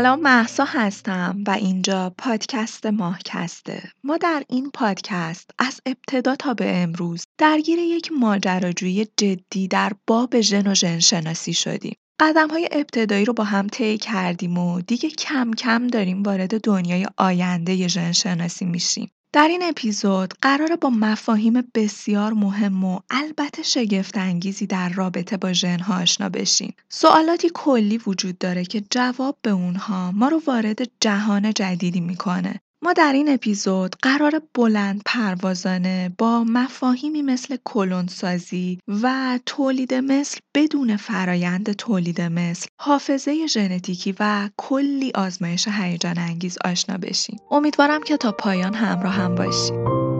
سلام محسا هستم و اینجا پادکست ماهکسته. ما در این پادکست از ابتدا تا به امروز درگیر یک ماجراجویی جدی در باب ژن و ژن شناسی شدیم. قدم های ابتدایی رو با هم طی کردیم و دیگه کم کم داریم وارد دنیای آینده ژن شناسی میشیم. در این اپیزود قراره با مفاهیم بسیار مهم و البته شگفت انگیزی در رابطه با ژنها آشنا بشیم. سوالاتی کلی وجود داره که جواب به اونها ما رو وارد جهان جدیدی می‌کنه ما در این اپیزود قرار بلند پروازانه با مفاهیمی مثل کلونسازی و تولید مثل بدون فرایند تولید مثل حافظه ژنتیکی و کلی آزمایش هیجان انگیز آشنا بشیم. امیدوارم که تا پایان همراه هم باشیم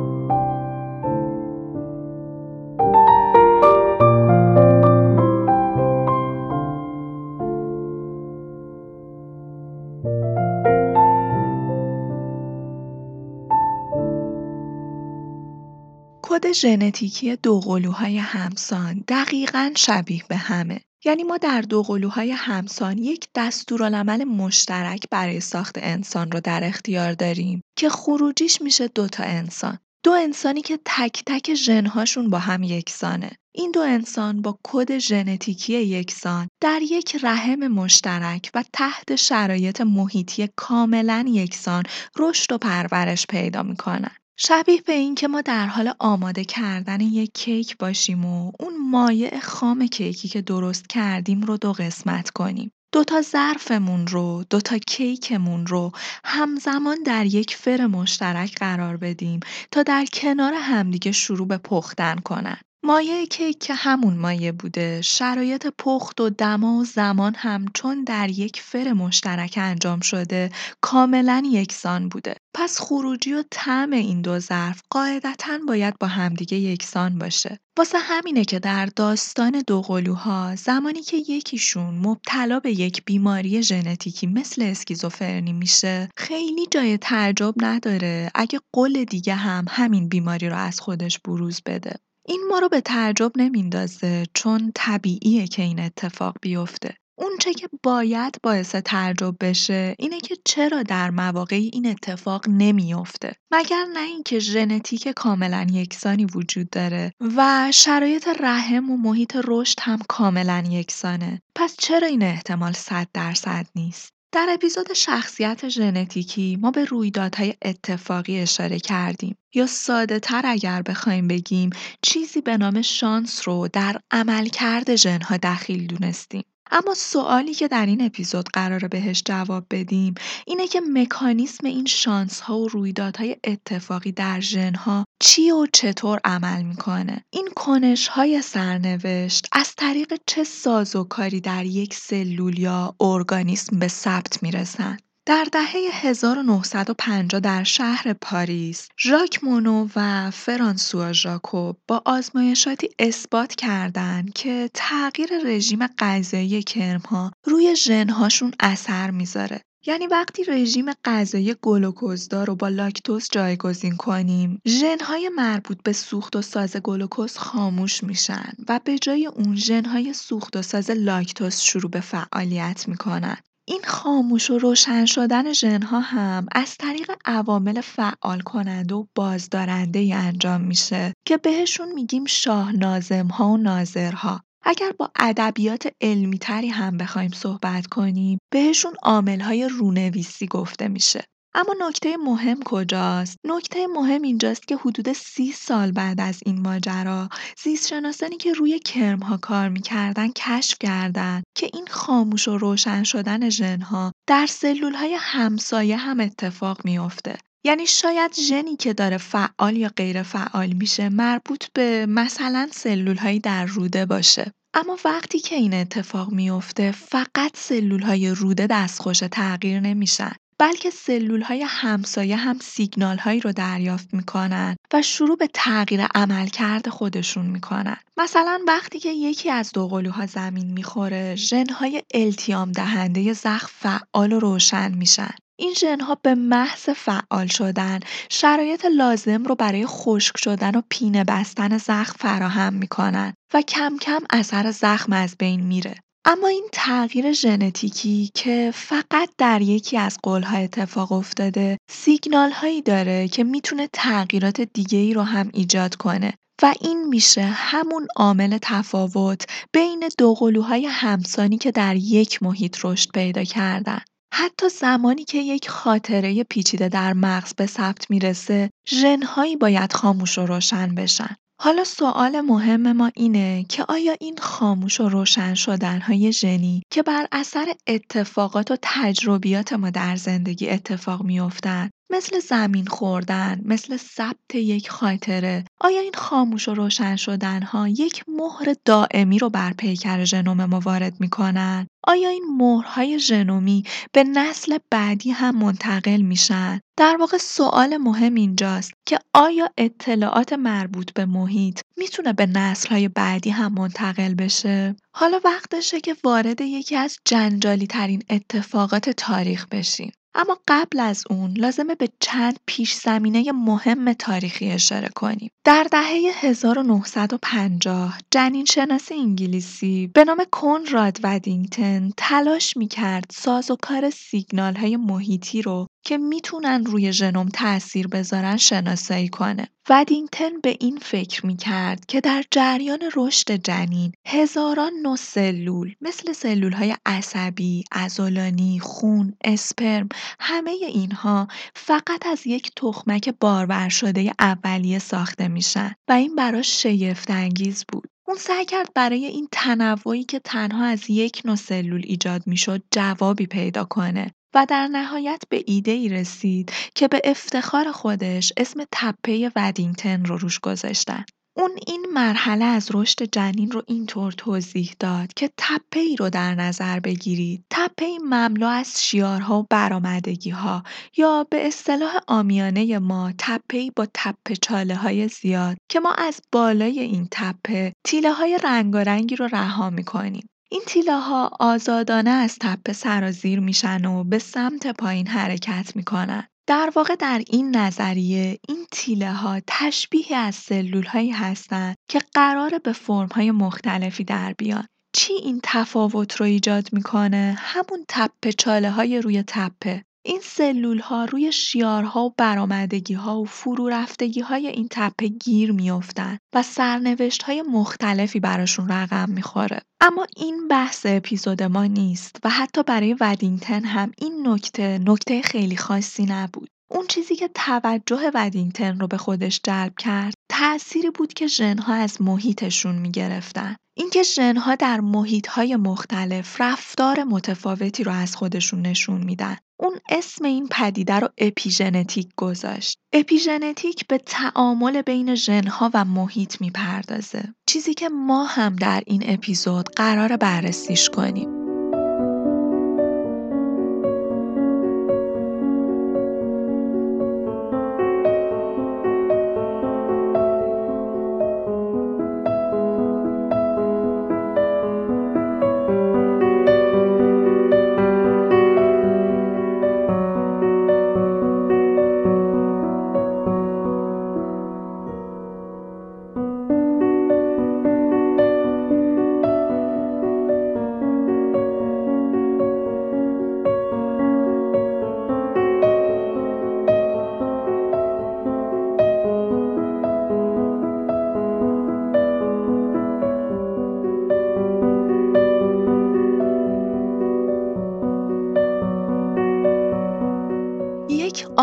کد ژنتیکی دوقلوهای همسان دقیقا شبیه به همه. یعنی ما در دوقلوهای همسان یک دستورالعمل مشترک برای ساخت انسان رو در اختیار داریم که خروجیش میشه دوتا انسان. دو انسانی که تک تک ژنهاشون با هم یکسانه. این دو انسان با کد ژنتیکی یکسان در یک رحم مشترک و تحت شرایط محیطی کاملا یکسان رشد و پرورش پیدا می‌کنن. شبیه به این که ما در حال آماده کردن یک کیک باشیم و اون مایع خام کیکی که درست کردیم رو دو قسمت کنیم. دوتا ظرفمون رو، دوتا کیکمون رو همزمان در یک فر مشترک قرار بدیم تا در کنار همدیگه شروع به پختن کنن. مایه کیک که همون مایه بوده. شرایط پخت و دما و زمان هم چون در یک فر مشترک انجام شده کاملا یکسان بوده. پس خروجی و طعم این دو ظرف قاعدتا باید با همدیگه یکسان باشه. واسه همینه که در داستان دوقلوها زمانی که یکیشون مبتلا به یک بیماری ژنتیکی مثل اسکیزوفرنی میشه خیلی جای تعجب نداره اگه قول دیگه هم همین بیماری رو از خودش بروز بده. این ما رو به تعجب نمیندازه چون طبیعیه که این اتفاق بیفته. اونچه که باید باعث تعجب بشه اینه که چرا در مواقعی این اتفاق نمیافته. مگر نه اینکه ژنتیک کاملا یکسانی وجود داره و شرایط رحم و محیط رشد هم کاملا یکسانه. پس چرا این احتمال صد درصد نیست؟ در اپیزود شخصیت ژنتیکی ما به رویدادهای اتفاقی اشاره کردیم یا ساده تر اگر بخوایم بگیم چیزی به نام شانس رو در عملکرد ژنها دخیل دونستیم. اما سوالی که در این اپیزود قراره بهش جواب بدیم اینه که مکانیسم این شانس ها و رویدادهای اتفاقی در ژن ها چی و چطور عمل می‌کنه؟ این کنش های سرنوشت از طریق چه سازوکاری در یک سلول یا ارگانیسم به ثبت می‌رسن؟ در دهه 1950 در شهر پاریس، ژاک مونو و فرانسوا ژاکوب با آزمایشاتی اثبات کردند که تغییر رژیم غذایی کرمها روی ژنهاشون اثر می‌ذاره. یعنی وقتی رژیم غذایی گلوکوزدار رو با لاکتوز جایگزین کنیم، ژنهای مربوط به سوخت و ساز گلوکوز خاموش میشن و به جای اون ژنهای سوخت و ساز لاکتوز شروع به فعالیت می‌کنن. این خاموش و روشن شدن ژنها هم از طریق عوامل فعال کننده و بازدارنده ای انجام میشه که بهشون میگیم شاه ها و ناظرها. اگر با ادبیات علمی تری هم بخوایم صحبت کنیم بهشون عامل های رونویسی گفته میشه. اما نکته مهم کجاست؟ نکته مهم اینجاست که حدود سی سال بعد از این ماجرا زیستشناسانی که روی کرمها کار می‌کردن کشف کردند که این خاموش و روشن شدن ژنها در سلولهای همسایه هم اتفاق میافته. یعنی شاید ژنی که داره فعال یا غیر فعال میشه مربوط به مثلا سلولهایی در روده باشه. اما وقتی که این اتفاق میافته فقط سلول های روده دستخوش تغییر نمیشن بلکه های همسایه هم هایی رو دریافت می‌کنن و شروع به تغییر عملکرد خودشون می‌کنن. مثلا وقتی که یکی از دوقلوها زمین می‌خوره، ژنهای التیام دهنده زخم فعال و روشن میشن. این ژنها به محض فعال شدن شرایط لازم رو برای خشک شدن و پینه بستن زخم فراهم می‌کنن و کم کم اثر زخم از بین میره. اما این تغییر ژنتیکی که فقط در یکی از قول‌ها اتفاق افتاده، هایی داره که می‌تونه تغییرات ای رو هم ایجاد کنه و این میشه همون عامل تفاوت بین دو قلوهای همسانی که در یک محیط رشد پیدا کردن. حتی زمانی که یک خاطره پیچیده در مغز به ثبت می‌رسه، ژنهایی باید خاموش و روشن بشن. حالا سوال مهم ما اینه که آیا این خاموش و روشن شدنهای ژنی که بر اثر اتفاقات و تجربیات ما در زندگی اتفاق میافتند مثل زمین خوردن، مثل ثبت یک خاطره، آیا این خاموش و روشن شدنها یک مهر دائمی رو بر پیکر ژنوم ما وارد می‌کنن؟ آیا این مهرهای ژنومی به نسل بعدی هم منتقل میشن؟ در واقع سوال مهم اینجاست که آیا اطلاعات مربوط به محیط می‌تونه به نسلهای بعدی هم منتقل بشه؟ حالا وقتشه که وارد یکی از جنجالی ترین اتفاقات تاریخ بشیم. اما قبل از اون لازمه به چند پیش زمینه مهم تاریخی اشاره کنیم. در دهه 1950 جنین شناس انگلیسی به نام کنراد ودینگتن تلاش می‌کرد ساز و کار سیگنال های محیطی رو که می‌تونن روی ژنوم تاثیر بذارن شناسایی کنه. ودینگتن به این فکر می‌کرد که در جریان رشد جنین هزاران نوع سلول مثل سلول های عصبی، ازولانی، خون، اسپرم همه اینها فقط از یک تخمک بارور شده اولیه ساخته میشن و این براش شیفت انگیز بود. اون سعی کرد برای این تنوعی که تنها از یک نوع سلول ایجاد می‌شد جوابی پیدا کنه و در نهایت به ای رسید که به افتخار خودش اسم تپه ودینگتن رو روش گذاشتن. اون این مرحله از رشد جنین رو اینطور توضیح داد که تپه ای رو در نظر بگیرید. تپه ای مملو از شیارها و ها یا به اصطلاح آمیانه ما تپه ای با تپه چاله های زیاد که ما از بالای این تپه تیله های رنگارنگی رو رها می‌کنیم. این تیله ها آزادانه از تپه سرازیر میشن و به سمت پایین حرکت می‌کنن. در واقع در این نظریه این تیله ها تشبیه از سلول هایی هستند که قرار به فرم های مختلفی در بیان. چی این تفاوت رو ایجاد می‌کنه؟ همون تپه چاله های روی تپه. این سلول ها روی شیارها و برامدگی ها و فرو رفتگی های این تپه گیر میافتن و سرنوشت های مختلفی براشون رقم می‌خوره. اما این بحث اپیزود ما نیست و حتی برای ودینگتن هم این نکته نکته خیلی خاصی نبود. اون چیزی که توجه ودینگتن رو به خودش جلب کرد تأثیری بود که ژنها از محیطشون می‌گرفتن. اینکه ژنها در محیطهای مختلف رفتار متفاوتی رو از خودشون نشون میدن. اون اسم این پدیده رو اپیژنتیک گذاشت. اپیژنتیک به تعامل بین ژنها و محیط می‌پردازه. چیزی که ما هم در این اپیزود قرار بررسیش کنیم.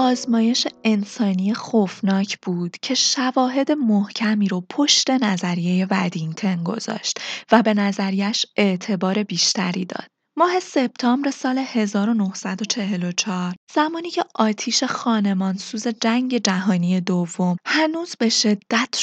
آزمایش انسانی خوفناک بود که شواهد محکمی رو پشت نظریه ودینگتن گذاشت و به نظریش اعتبار بیشتری داد. ماه سپتامبر سال 1944 زمانی که آتیش سوز جنگ جهانی دوم هنوز به شدت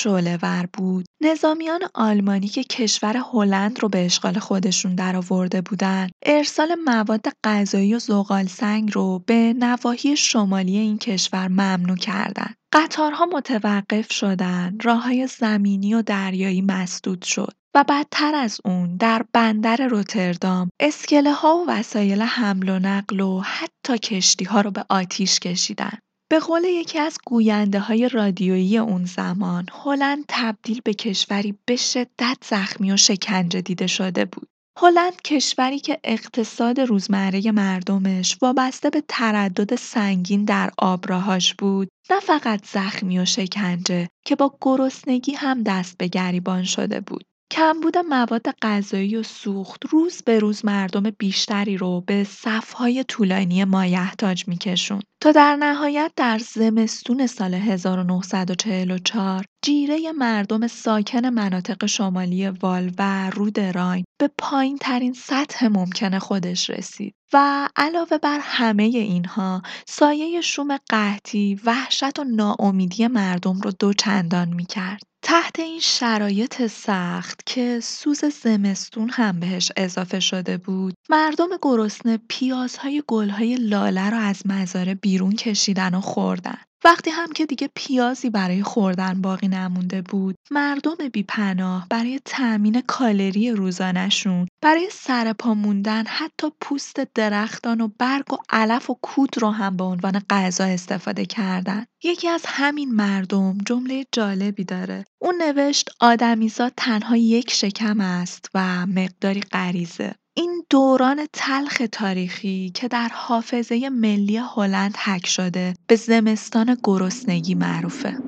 ور بود. نظامیان آلمانی که کشور هلند رو به اشغال خودشون درآورده بودند ارسال مواد غذایی و زغال سنگ رو به نواحی شمالی این کشور ممنوع کردند قطارها متوقف شدند های زمینی و دریایی مسدود شد. و بدتر از اون در بندر روتردام اسکله ها و وسایل حمل و نقل و حتی کشتی ها رو به آتیش کشیدن. به قول یکی از گوینده های رادیویی اون زمان، هلند تبدیل به کشوری به شدت زخمی و شکنجه دیده شده بود. هلند کشوری که اقتصاد روزمره مردمش وابسته به تردد سنگین در آبراهاش بود، نه فقط زخمی و شکنجه که با گرسنگی هم دست به گریبان شده بود. کمبود مواد غذایی و سوخت روز به روز مردم بیشتری رو به صفهای طولانی مایحتاج میکشون. تا در نهایت در زمستون سال 1944 جیره مردم ساکن مناطق شمالی وال و رود راین به پایین ترین سطح ممکن خودش رسید و علاوه بر همه اینها سایه شوم قحطی وحشت و ناامیدی مردم رو دوچندان می‌کرد. تحت این شرایط سخت که سوز زمستون هم بهش اضافه شده بود مردم گرسنه پیازهای گلهای لاله رو از مزاره بیرون کشیدن و خوردن. وقتی هم که دیگه پیازی برای خوردن باقی نمونده بود مردم بیپناه برای تأمین کالری روزانشون برای سرپا موندن حتی پوست درختان و برگ و علف و کود رو هم به عنوان غذا استفاده کردن. یکی از همین مردم جمله جالبی داره. اون نوشت آدمیزاد تنها یک شکم است و مقداری غریزه. این دوران تلخ تاریخی که در حافظه ملی هلند حک شده به زمستان گرسنگی معروفه.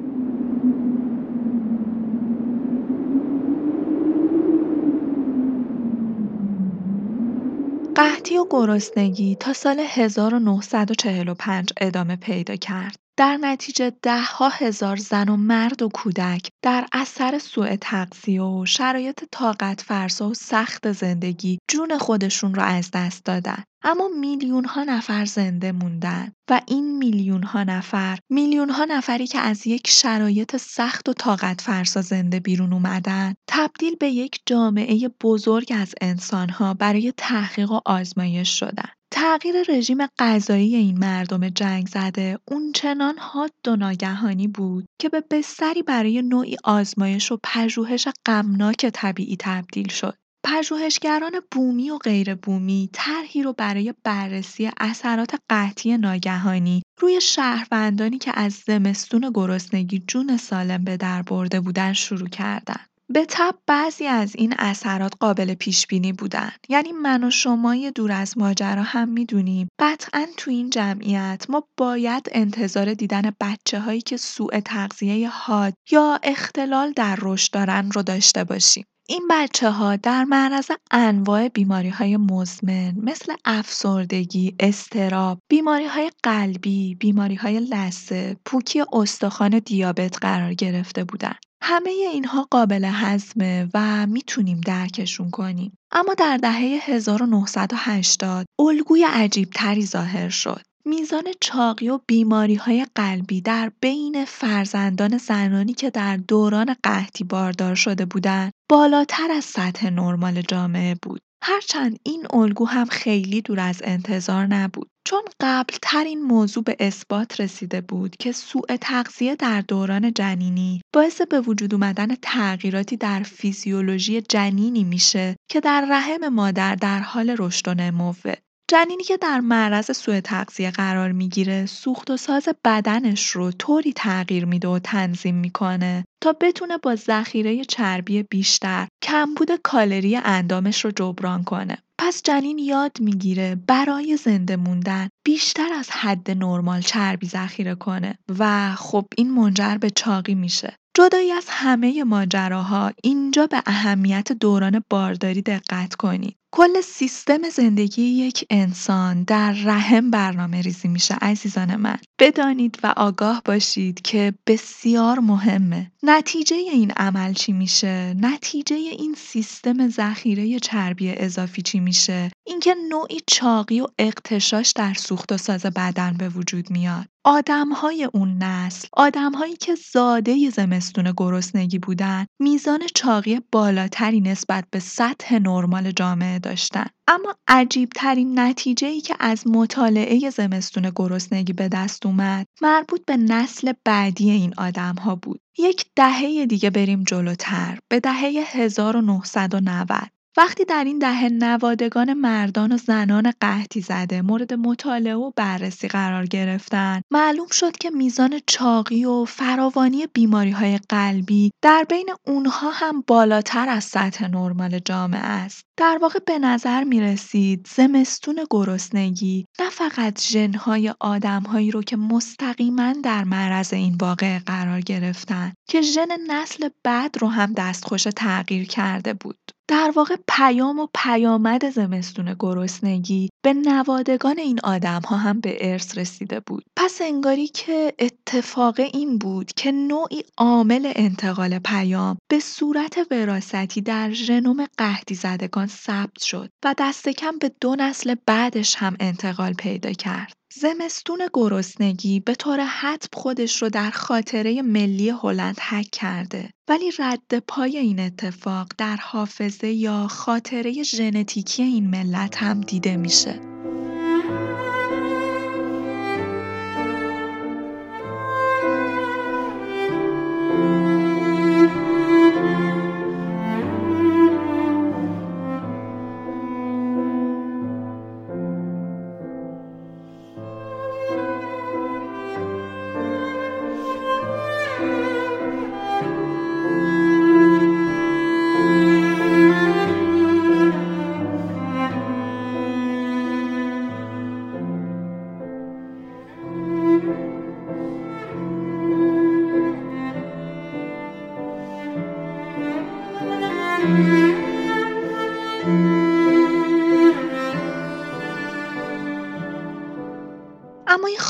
قحطی و گرسنگی تا سال 1945 ادامه پیدا کرد. در نتیجه دهها هزار زن و مرد و کودک در اثر سوء تغذیه و شرایط طاقت فرسا و سخت زندگی جون خودشون رو از دست دادن. اما میلیون ها نفر زنده موندن و این میلیون ها نفر میلیون ها نفری که از یک شرایط سخت و طاقت فرسا زنده بیرون اومدن تبدیل به یک جامعه بزرگ از انسان ها برای تحقیق و آزمایش شدن. تغییر رژیم غذایی این مردم جنگ زده اونچنان حاد و ناگهانی بود که به بستری برای نوعی آزمایش و پژوهش غمناک طبیعی تبدیل شد. پژوهشگران بومی و غیر بومی طرحی رو برای بررسی اثرات قحطی ناگهانی روی شهروندانی که از زمستون گرسنگی جون سالم به در برده بودن شروع کردند. به تب بعضی از این اثرات قابل پیش بینی بودن. یعنی من و شمای دور از ماجرا هم می‌دونیم. قطعا تو این جمعیت ما باید انتظار دیدن بچه هایی که سوء تغذیه حاد یا اختلال در رشد دارن رو داشته باشیم. این بچه ها در معرض انواع بیماری های مزمن مثل افسردگی، استراب، بیماری های قلبی، بیماری های لثه، پوکی استخوان دیابت قرار گرفته بودند. همه اینها قابل هضمه و می‌تونیم درکشون کنیم. اما در دهه 1980 الگوی عجیب تری ظاهر شد. میزان چاقی و بیماری های قلبی در بین فرزندان زنانی که در دوران قحطی باردار شده بودند بالاتر از سطح نرمال جامعه بود. هرچند این الگو هم خیلی دور از انتظار نبود. چون قبلتر این موضوع به اثبات رسیده بود که سوء تغذیه در دوران جنینی باعث به وجود اومدن تغییراتی در فیزیولوژی جنینی میشه که در رحم مادر در حال رشد و نموه. جنینی که در معرض سوء تغذیه قرار می‌گیره سوخت و ساز بدنش رو طوری تغییر میده و تنظیم می‌کنه تا بتونه با ذخیره چربی بیشتر کمبود کالری اندامش رو جبران کنه. پس جنین یاد می‌گیره برای زنده موندن بیشتر از حد نرمال چربی ذخیره کنه و خب این منجر به چاقی میشه. جدایی از همه ماجراها اینجا به اهمیت دوران بارداری دقت کنید. کل سیستم زندگی یک انسان در رحم برنامه ریزی میشه عزیزان من. بدانید و آگاه باشید که بسیار مهمه. نتیجه این عمل چی میشه؟ نتیجه این سیستم ذخیره چربی اضافی چی میشه؟ اینکه نوعی چاقی و اقتشاش در سوخت و ساز بدن به وجود میاد. آدمهای اون نسل آدمهایی که زاده زمستون گرسنگی بودن میزان چاقی بالاتری نسبت به سطح نرمال جامعه داشتن اما عجیب ترین نتیجه ای که از مطالعه زمستون گرسنگی به دست اومد مربوط به نسل بعدی این آدم ها بود. یک دهه دیگه بریم جلوتر به دهه 1990 وقتی در این دهه نوادگان مردان و زنان قحطی زده مورد مطالعه و بررسی قرار گرفتن معلوم شد که میزان چاقی و فراوانی بیماری های قلبی در بین اونها هم بالاتر از سطح نرمال جامعه است. در واقع به نظر می رسید زمستون گرسنگی نه فقط ژنهای آدمهایی رو که مستقیما در معرض این واقع قرار گرفتن که ژن نسل بعد رو هم دستخوش تغییر کرده بود. در واقع پیام و پیامد زمستون گرسنگی به نوادگان این آدم ها هم به ارث رسیده بود. پس انگاری که اتفاق این بود که نوعی عامل انتقال پیام به صورت وراثتی در ژنوم قحطی زدگان ثبت شد و دست کم به دو نسل بعدش هم انتقال پیدا کرد. زمستون گرسنگی به طور حتم خودش رو در خاطره ملی هلند حک کرده ولی رد پای این اتفاق در حافظه یا خاطره ژنتیکی این ملت هم دیده میشه.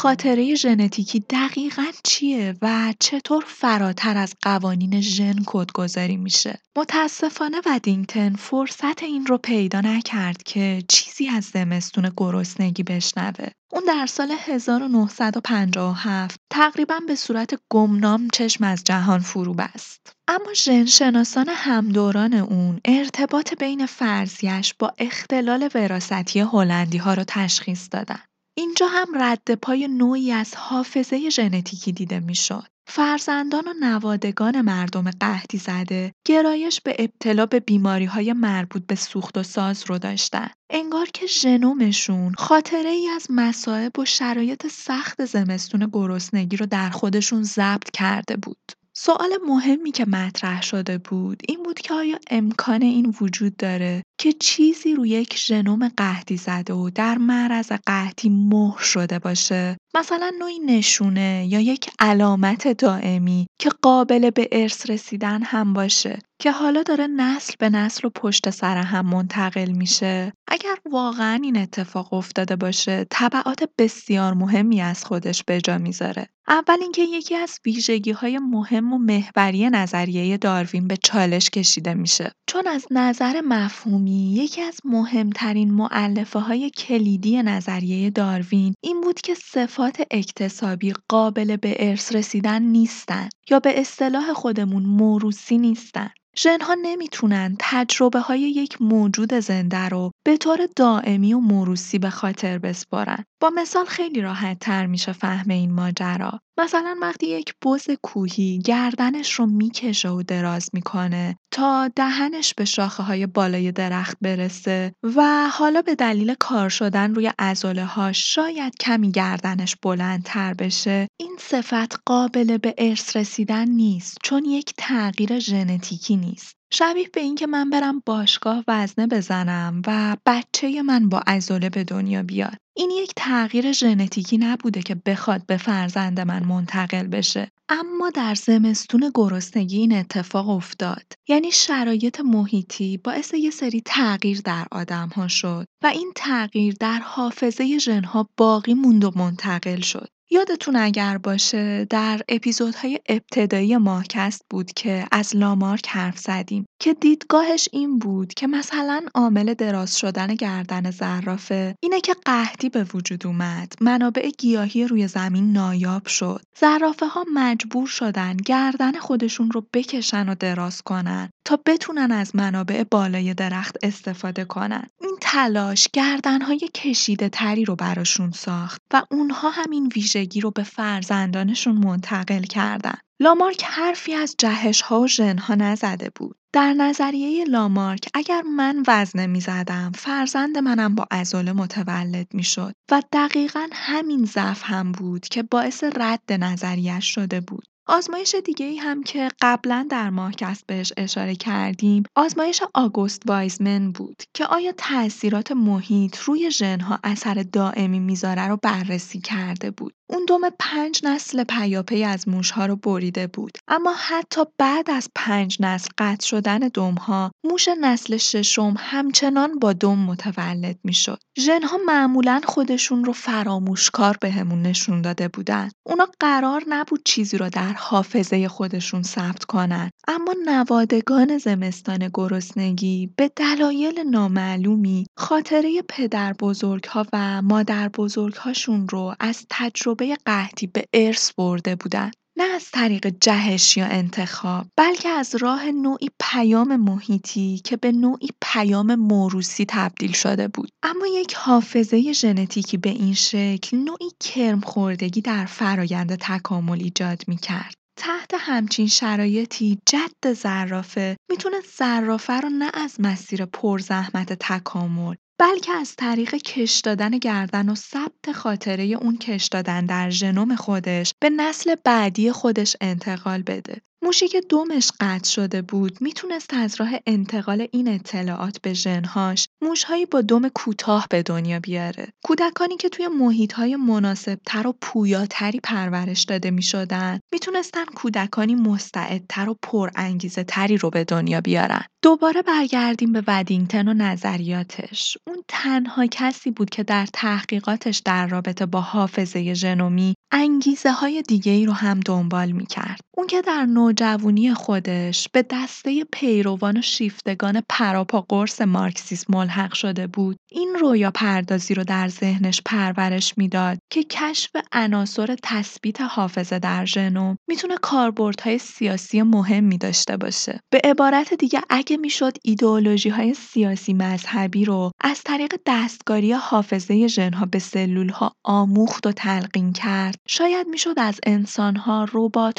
خاطره ژنتیکی دقیقا چیه و چطور فراتر از قوانین ژن کدگذاری میشه؟ متاسفانه ودینگتن فرصت این رو پیدا نکرد که چیزی از زمستون گرسنگی بشنوه. اون در سال 1957 تقریبا به صورت گمنام چشم از جهان فرو بست. اما ژنشناسان همدوران اون ارتباط بین فرضیش با اختلال وراثتی هلندی ها رو تشخیص دادن. اینجا هم رد پای نوعی از حافظه ژنتیکی دیده می‌شد. فرزندان و نوادگان مردم قحطی زده گرایش به ابتلا به بیماری های مربوط به سوخت و ساز رو داشتن. انگار که ژنومشون خاطره ای از مصائب و شرایط سخت زمستون گرسنگی رو در خودشون ضبط کرده بود. سوال مهمی که مطرح شده بود این بود که آیا امکان این وجود داره که چیزی روی یک ژنوم قحطی زده و در معرض قحطی مهر شده باشه. مثلا نوعی نشونه یا یک علامت دائمی که قابل به ارث رسیدن هم باشه که حالا داره نسل به نسل و پشت سر هم منتقل میشه. اگر واقعا این اتفاق افتاده باشه طبعات بسیار مهمی از خودش به جا می‌ذاره. اول اینکه یکی از ویژگی های مهم و محوری نظریه داروین به چالش کشیده میشه. چون از نظر مفهومی یکی از مهمترین معلفه های کلیدی نظریه داروین این بود که صفات اکتسابی قابل به ارث رسیدن نیستن یا به اصطلاح خودمون موروسی نیستن ژنها نمی‌تونن تجربه های یک موجود زنده رو به طور دائمی و موروسی به خاطر بسپارن. با مثال خیلی راحت تر میشه فهم این ماجرا. مثلا وقتی یک بز کوهی گردنش رو می‌کشه و دراز می‌کنه تا دهنش به شاخه های بالای درخت برسه و حالا به دلیل کار شدن روی ازاله ها شاید کمی گردنش بلندتر بشه این صفت قابل به ارث رسیدن نیست چون یک تغییر ژنتیکی نیست شبیه به اینکه من برم باشگاه وزنه بزنم و بچه من با عضله به دنیا بیاد. این یک تغییر ژنتیکی نبوده که بخواد به فرزند من منتقل بشه. اما در زمستون گرسنگی این اتفاق افتاد. یعنی شرایط محیطی باعث یه سری تغییر در آدم ها شد و این تغییر در حافظه ژنها باقی موند و منتقل شد. یادتون اگر باشه در اپیزودهای ابتدایی ماهکست بود که از لامارک حرف زدیم که دیدگاهش این بود که مثلا عامل دراز شدن گردن زرافه اینه که قحطی به وجود اومد منابع گیاهی روی زمین نایاب شد زرافه ها مجبور شدن گردن خودشون رو بکشن و دراز کنن تا بتونن از منابع بالای درخت استفاده کنن. این تلاش گردنهای کشیده تری رو براشون ساخت و اونها همین ویژگی رو به فرزندانشون منتقل کردن. لامارک حرفی از جهش ها و ژنها نزده بود. در نظریه لامارک اگر من وزنه می زدم فرزند منم با ازوله متولد می شد و دقیقا همین ضعف هم بود که باعث رد نظریش شده بود. آزمایش دیگه ای هم که قبلا در ماهکست بهش اشاره کردیم آزمایش آگوست وایزمن بود که آیا تاثیرات محیط روی ژنها اثر دائمی می‌ذاره رو بررسی کرده بود اون دم پنج نسل پیاپی از موشها رو بریده بود. اما حتی بعد از پنج نسل قطع شدن دمها موش نسل ششم همچنان با دم متولد می‌شد. ژنها معمولا خودشون رو فراموشکار بهمون نشون داده بودن. اونا قرار نبود چیزی رو در حافظه خودشون ثبت کنن. اما نوادگان زمستان گرسنگی به دلایل نامعلومی خاطره پدر بزرگها و مادر بزرگهاشون رو از تجربه قحطی به ارث برده بودن نه از طریق جهش یا انتخاب بلکه از راه نوعی پیام محیطی که به نوعی پیام موروسی تبدیل شده بود اما یک حافظه ژنتیکی به این شکل نوعی کرم خوردگی در فرایند تکامل ایجاد می کرد. تحت همچین شرایطی جد زرافه می‌تونه زرافه رو نه از مسیر پرزحمت تکامل بلکه از طریق کش دادن گردن و ثبت خاطره اون کش دادن در ژنوم خودش به نسل بعدی خودش انتقال بده. موشی که دمش قطع شده بود می‌تونست از راه انتقال این اطلاعات به ژنهاش موشهایی با دم کوتاه به دنیا بیاره. کودکانی که توی محیطهای مناسبتر و پویاتری پرورش داده می‌شدن می‌تونستن کودکانی مستعدتر و پر انگیزه تری رو به دنیا بیارن. دوباره برگردیم به ودینگتن و نظریاتش. اون تنها کسی بود که در تحقیقاتش در رابطه با حافظه ژنومی انگیزه های دیگه ای رو هم دنبال می کرد. اون که در نوجوانی خودش به دسته پیروان و شیفتگان پراپا قرص مارکسیسم ملحق شده بود. این رویا پردازی رو در ذهنش پرورش می‌داد که کشف عناصر تثبیت حافظه در ژنوم می‌تونه کاربردهای سیاسی مهمی داشته باشه. به عبارت دیگه اگه می‌شد ایدئولوژی های سیاسی مذهبی رو از طریق دستکاری حافظه ژنها به سلول ها آموخت و تلقین کرد شاید می‌شد از انسانها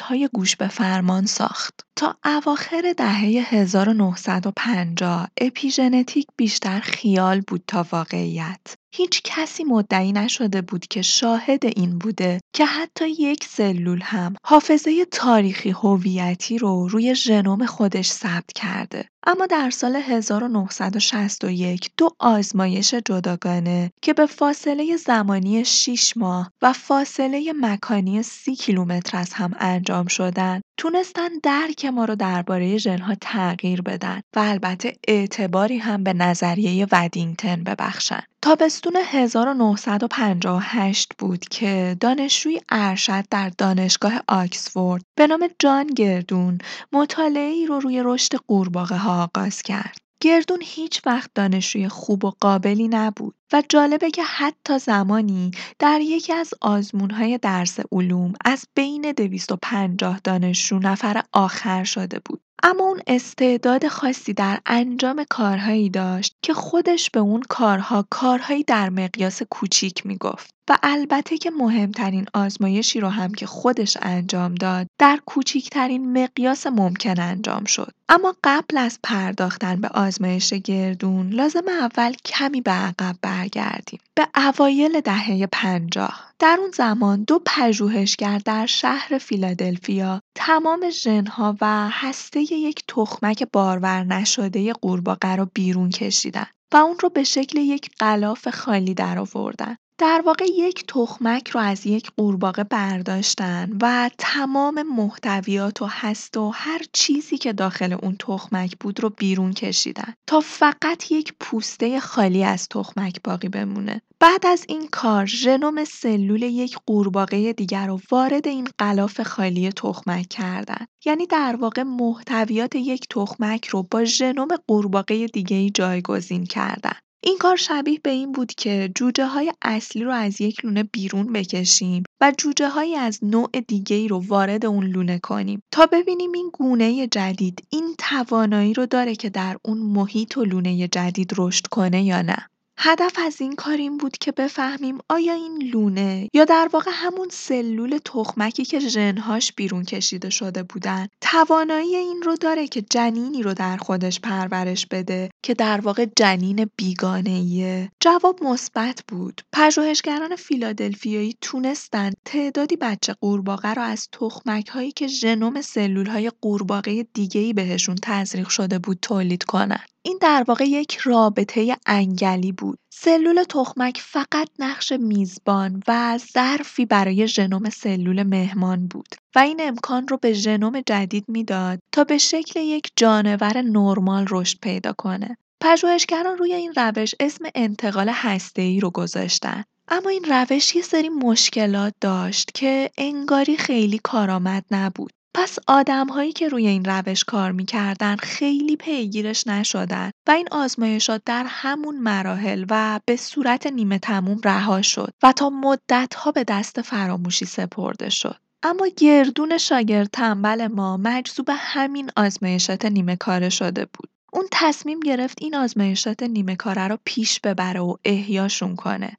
های گوش به فرمان ساخت تا اواخر دهه 1950 اپیژنتیک بیشتر خیال بود تا واقعیت. هیچ کسی مدعی نشده بود که شاهد این بوده که حتی یک سلول هم حافظه تاریخی هویتی رو روی ژنوم خودش ثبت کرده. اما در سال 1961 دو آزمایش جداگانه که به فاصله زمانی 6 ماه و فاصله مکانی 30 کیلومتر از هم انجام شدن تونستن درک ما رو درباره ژنها تغییر بدن و البته اعتباری هم به نظریه ودینگتن ببخشن. تابستون 1958 بود که دانشجوی ارشد در دانشگاه آکسفورد به نام جان گردون مطالعه رو روی رشد قورباغه ها آغاز کرد. گردون هیچ وقت دانشجوی خوب و قابلی نبود و جالبه که حتی زمانی در یکی از آزمونهای درس علوم از بین 250 دانشجو نفر آخر شده بود. اما اون استعداد خاصی در انجام کارهایی داشت که خودش به اون کارها کارهایی در مقیاس کوچیک می‌گفت. و البته که مهمترین آزمایشی رو هم که خودش انجام داد در کوچیکترین مقیاس ممکن انجام شد. اما قبل از پرداختن به آزمایش گردون لازم اول کمی به عقب برگردیم. به اوایل دهه پنجاه. در اون زمان دو پژوهشگر در شهر فیلادلفیا تمام ژنها و هسته یک تخمک بارور نشده قورباغه رو بیرون کشیدن و اون رو به شکل یک غلاف خالی درآوردن. در واقع یک تخمک رو از یک قورباغه برداشتن و تمام محتویات و هست و هر چیزی که داخل اون تخمک بود رو بیرون کشیدن تا فقط یک پوسته خالی از تخمک باقی بمونه. بعد از این کار ژنوم سلول یک قورباغه دیگر رو وارد این غلاف خالی تخمک کردن. یعنی در واقع محتویات یک تخمک رو با ژنوم قورباغه دیگه ای جایگزین کردن. این کار شبیه به این بود که جوجه های اصلی رو از یک لونه بیرون بکشیم و جوجه های از نوع دیگه ای رو وارد اون لونه کنیم تا ببینیم این گونه جدید این توانایی رو داره که در اون محیط و لونه جدید رشد کنه یا نه. هدف از این کار این بود که بفهمیم آیا این لونه یا در واقع همون سلول تخمکی که ژنهاش بیرون کشیده شده بودن توانایی این رو داره که جنینی رو در خودش پرورش بده که در واقع جنین بیگانه‌ایه. جواب مثبت بود. پژوهشگران فیلادلفیایی تونستن تعدادی بچه قورباغه رو از تخمک هایی که ژنوم سلول های قورباغه دیگه ای بهشون تزریق شده بود تولید کنن. این در واقع یک رابطه انگلی بود. سلول تخمک فقط نقش میزبان و ظرفی برای ژنوم سلول مهمان بود و این امکان رو به ژنوم جدید می‌داد تا به شکل یک جانور نرمال رشد پیدا کنه. پژوهشگران روی این روش اسم انتقال هسته‌ای رو گذاشتن. اما این روش یه سری مشکلات داشت که انگاری خیلی کارآمد نبود. پس آدم‌هایی که روی این روش کار می‌کردن خیلی پیگیرش نشدن و این آزمایشات در همون مراحل و به صورت نیمه تموم رها شد و تا مدت‌ها به دست فراموشی سپرده شد. اما گردون شاگرد تنبل ما مجذوب همین آزمایشات نیمه کاره شده بود. اون تصمیم گرفت این آزمایشات نیمه کاره رو پیش ببره و احیاشون کنه.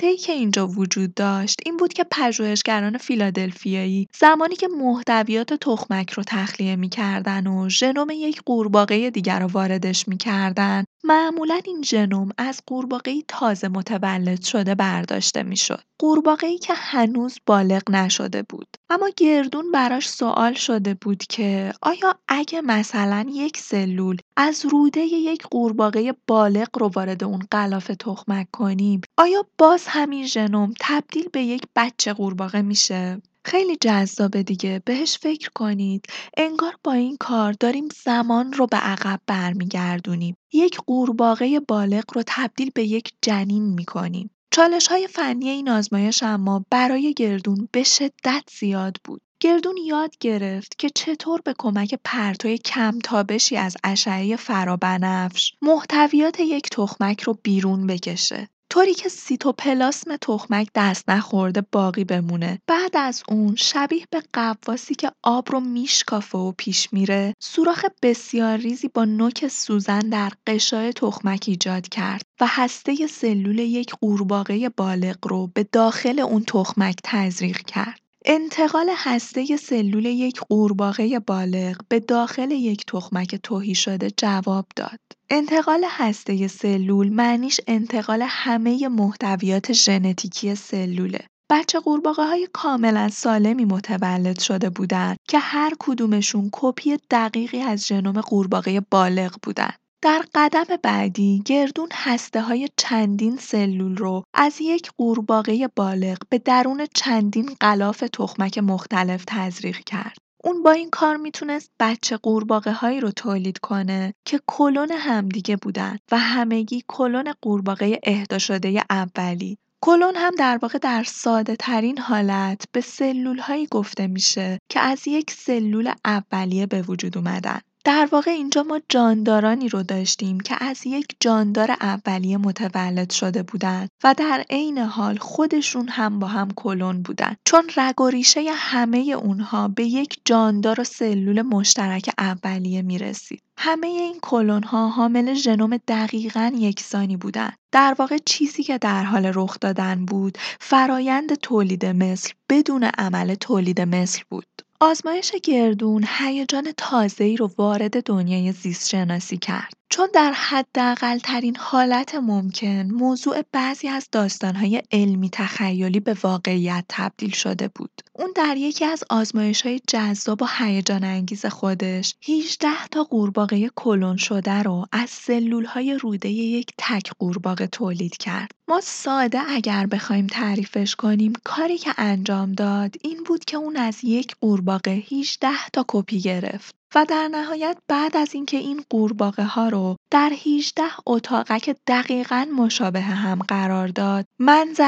ای که اینجا وجود داشت این بود که پژوهشگران فیلادلفیایی زمانی که محتویات تخمک رو تخلیه می‌کردن و ژنوم یک قورباغه دیگر رو واردش می‌کردن معمولا این ژنوم از قورباغه‌ای تازه متولد شده برداشته می‌شد. قورباغه‌ای که هنوز بالغ نشده بود. اما گردون براش سوال شده بود که آیا اگه مثلا یک سلول از روده یک قورباغه بالغ رو وارد اون غلاف تخمک کنیم آیا باز همین ژنوم تبدیل به یک بچه قورباغه میشه خیلی جذابه دیگه. بهش فکر کنید. انگار با این کار داریم زمان رو به عقب برمیگردونیم. یک قورباغه بالغ رو تبدیل به یک جنین می‌کنیم. چالش های فنی این آزمایش اما برای گردون به شدت زیاد بود. گردون یاد گرفت که چطور به کمک پرتوی کمتابشی از اشعه فرابنفش محتویات یک تخمک رو بیرون بکشه. طوری که سیتوپلاسم تخمک دست نخورده باقی بمونه. بعد از اون شبیه به قواسی که آب رو میشکافه و پیش میره سوراخ بسیار ریزی با نوک سوزن در قشای تخمک ایجاد کرد و هسته سلول یک قورباغه بالغ رو به داخل اون تخمک تزریق کرد. انتقال هسته سلول یک قورباغه بالغ به داخل یک تخمک توهی شده جواب داد. انتقال هسته سلول معنیش انتقال همه محتویات ژنتیکی سلوله. بچه قورباغه های کاملا سالمی متولد شده بودند که هر کدومشون کپی دقیقی از ژنوم قورباغه بالغ بودند. در قدم بعدی گردون های چندین سلول رو از یک قورباغه بالغ به درون چندین غلاف تخمک مختلف تزریق کرد. اون با این کار می‌تونست بچه قورباغه هایی رو تولید کنه که کلون همدیگه بودن و همگی کلون قورباغه اهدا شده اولی کلون هم در واقع در ساده ترین حالت به سلول هایی گفته میشه که از یک سلول اولیه به وجود اومدن. در واقع اینجا ما جاندارانی رو داشتیم که از یک جاندار اولیه متولد شده بودند و در عین حال خودشون هم با هم کلون بودن چون رگ و ریشه همه اونها به یک جاندار و سلول مشترک اولیه می رسید. همه این کلون ها حامل ژنوم دقیقا یکسانی بودند. در واقع چیزی که در حال رخ دادن بود فرایند تولید مثل بدون عمل تولید مثل بود. آزمایش گردون هیجان تازه‌ای رو وارد دنیای زیستشناسی کرد. چون در ترین حالت ممکن موضوع بعضی از داستانهای علمی تخیلی به واقعیت تبدیل شده بود. اون در یکی از های جذاب و هیجان انگیز خودش 18 تا قورباغه کلون شده رو از های روده یک تک قورباغه تولید کرد. ما ساده اگر بخوایم تعریفش کنیم کاری که انجام داد این بود که اون از یک قورباغه 18 تا کپی گرفت. و در نهایت بعد از اینکه این ها رو در 18 اتاقک دقیقا مشابه هم قرار داد،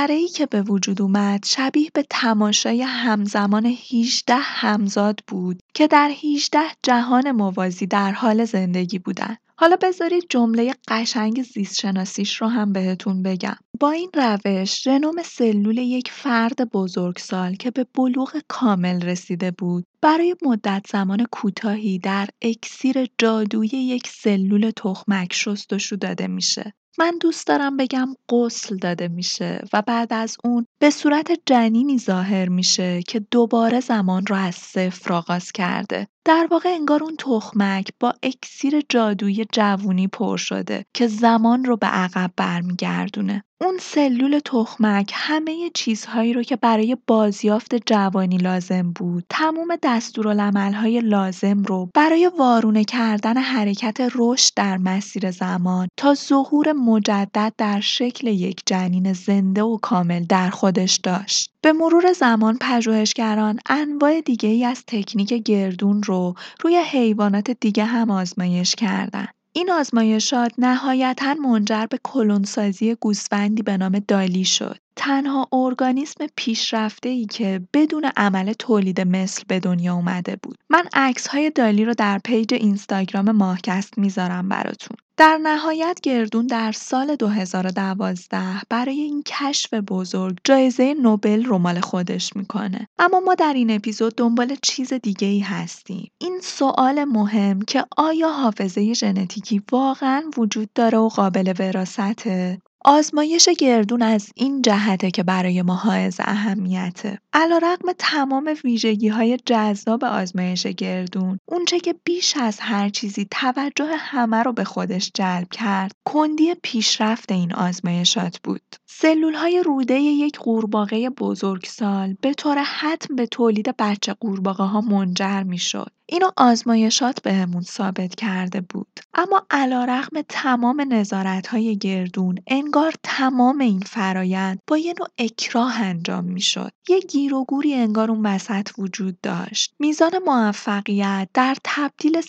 ای که به وجود اومد شبیه به تماشای همزمان 18 همزاد بود که در 18 جهان موازی در حال زندگی بودند. حالا بذارید جمله قشنگ زیست شناسیش رو هم بهتون بگم. با این روش ژنوم سلول یک فرد بزرگسال که به بلوغ کامل رسیده بود برای مدت زمان کوتاهی در اکسیر جادویی یک سلول تخمک شستشو داده میشه. من دوست دارم بگم غسل داده میشه و بعد از اون به صورت جنینی ظاهر میشه که دوباره زمان رو از صفر آغاز کرده. در واقع انگار اون تخمک با اکسیر جادویی جوونی پر شده که زمان رو به عقب برمیگردونه. اون سلول تخمک همه چیزهایی رو که برای بازیافت جوانی لازم بود، تموم دستورالعمل‌های لازم رو برای وارونه کردن حرکت رشد در مسیر زمان تا ظهور مجدد در شکل یک جنین زنده و کامل در خودش داشت. به مرور زمان پژوهشگران انواع ای از تکنیک گردون رو روی حیوانات دیگه هم آزمایش کردند. این آزمایشات نهایتا منجر به کلونسازی گوسفندی به نام دالی شد. تنها ارگانیسم ای که بدون عمل تولید مثل به دنیا اومده بود. من های دالی رو در پیج اینستاگرام ماهکست می‌ذارم براتون. در نهایت گردون در سال 2012 برای این کشف بزرگ جایزه نوبل رو مال خودش می‌کنه. اما ما در این اپیزود دنبال چیز دیگه ای هستیم. این سوال مهم که آیا حافظه ژنتیکی واقعا وجود داره و قابل وراسته آزمایش گردون از این جهته که برای ما حائز اهمیته. علیرغم تمام های جذاب آزمایش گردون، اونچه که بیش از هر چیزی توجه همه رو به خودش جلب کرد، کندی پیشرفت این آزمایشات بود. های روده یک قورباغه بزرگسال به طور حتم به تولید بچه ها منجر می‌شد. اینو آزمایشات بهمون ثابت کرده بود. اما علیرغم تمام های گردون، انگار تمام این فرایند با یه نوع اکراه انجام می‌شد. یه گیر و گوری انگار اون وسط وجود داشت. میزان موفقیت در تبدیل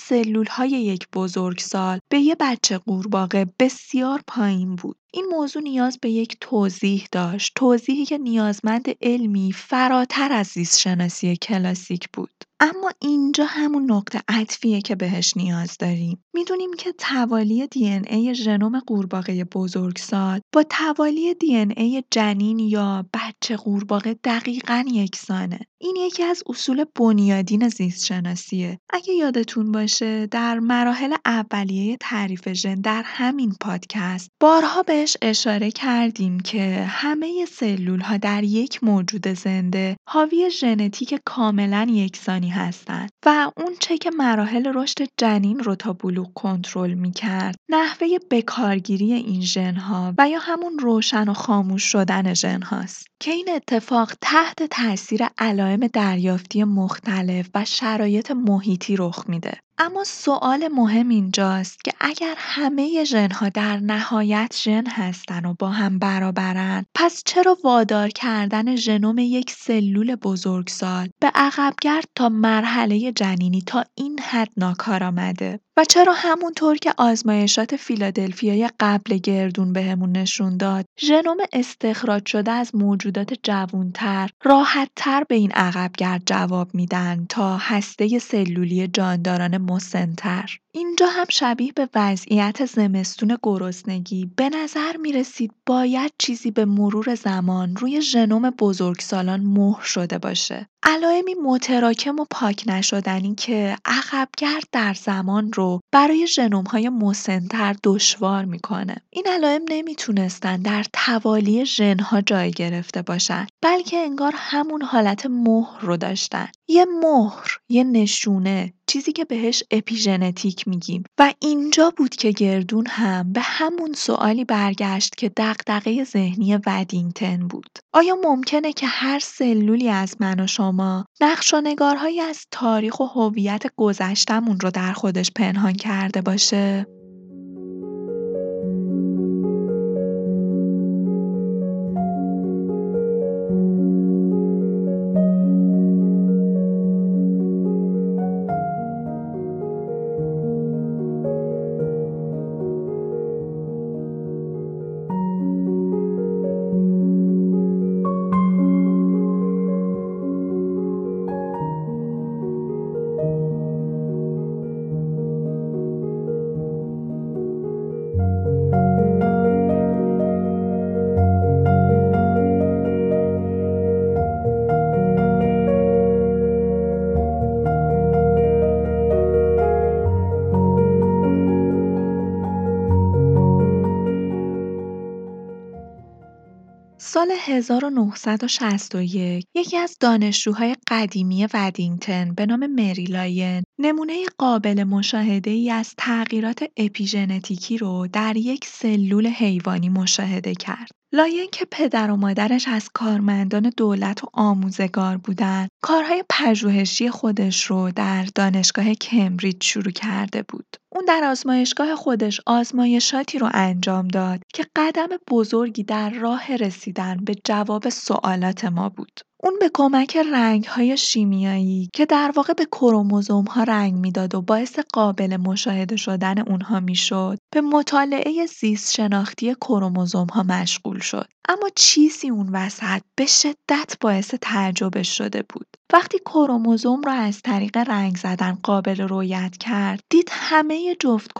های یک بزرگسال به یه بچه قورباغه بسیار پایین بود. این موضوع نیاز به یک توضیح داشت. توضیحی که نیازمند علمی فراتر از شناسی کلاسیک بود. اما اینجا همون نقطه عطفیه که بهش نیاز داریم. می‌دونیم که توالی دی ای ژنوم قورباغه بزرگسال با توالی دی ای جنین یا بچه قورباغه دقیقا یکسانه. این یکی از اصول بنیادین زیست شناسیه. اگه یادتون باشه در مراحل اولیه تعریف ژن در همین پادکست بارها بهش اشاره کردیم که همه سلول ها در یک موجود زنده حاوی ژنتیک کاملا یکسانی هستند و اون چه که مراحل رشد جنین رو تا بلوغ کنترل می‌کرد نحوه بکارگیری این ژن ها و یا همون روشن و خاموش شدن ژن هاست که این اتفاق تحت تاثیر علائم دریافتی مختلف و شرایط محیطی رخ میده. اما سوال مهم اینجاست که اگر همه ژنها در نهایت ژن هستن و با هم برابرن پس چرا وادار کردن ژنوم یک سلول بزرگسال به عقبگرد تا مرحله جنینی تا این حد ناکار آمده و چرا همونطور که آزمایشات فیلادلفیای قبل گردون بهمون نشون داد ژنوم استخراج شده از موجودات جوونتر راحتتر به این عقبگرد جواب میدن تا هسته سلولی جانداران مسنتر اینجا هم شبیه به وضعیت زمستون گرسنگی به نظر می رسید باید چیزی به مرور زمان روی ژنوم بزرگسالان مهر شده باشه. علائمی متراکم و پاک نشدنی که عقبگرد در زمان رو برای ژنوم‌های مسنتر دشوار می‌کنه. این علائم نمی‌تونستن در توالی ژنها جای گرفته باشن بلکه انگار همون حالت مهر رو داشتن. یه مهر، یه نشونه، چیزی که بهش اپیژنتیک میگیم و اینجا بود که گردون هم به همون سوالی برگشت که دغدغه ذهنی ودینگتن بود. آیا ممکنه که هر سلولی از من و شما نقش و نگارهایی از تاریخ و هویت گذشتمون رو در خودش پنهان کرده باشه؟ سال 1961 یکی از دانشجوهای قدیمی ودینگتن به نام مری لاین نمونه قابل مشاهده ای از تغییرات اپیژنتیکی رو در یک سلول حیوانی مشاهده کرد. لاین که پدر و مادرش از کارمندان دولت و آموزگار بودن، کارهای پژوهشی خودش رو در دانشگاه کمبریج شروع کرده بود. اون در آزمایشگاه خودش آزمایشاتی رو انجام داد که قدم بزرگی در راه رسیدن به جواب سوالات ما بود. اون به کمک رنگ‌های شیمیایی که در واقع به ها رنگ می‌داد و باعث قابل مشاهده شدن اونها می‌شد، به مطالعه زیست شناختی ها مشغول شد. اما چیزی اون وسط به شدت باعث تعجبش شده بود. وقتی کروموزوم را از طریق رنگ زدن قابل رویت کرد، دید همه جفت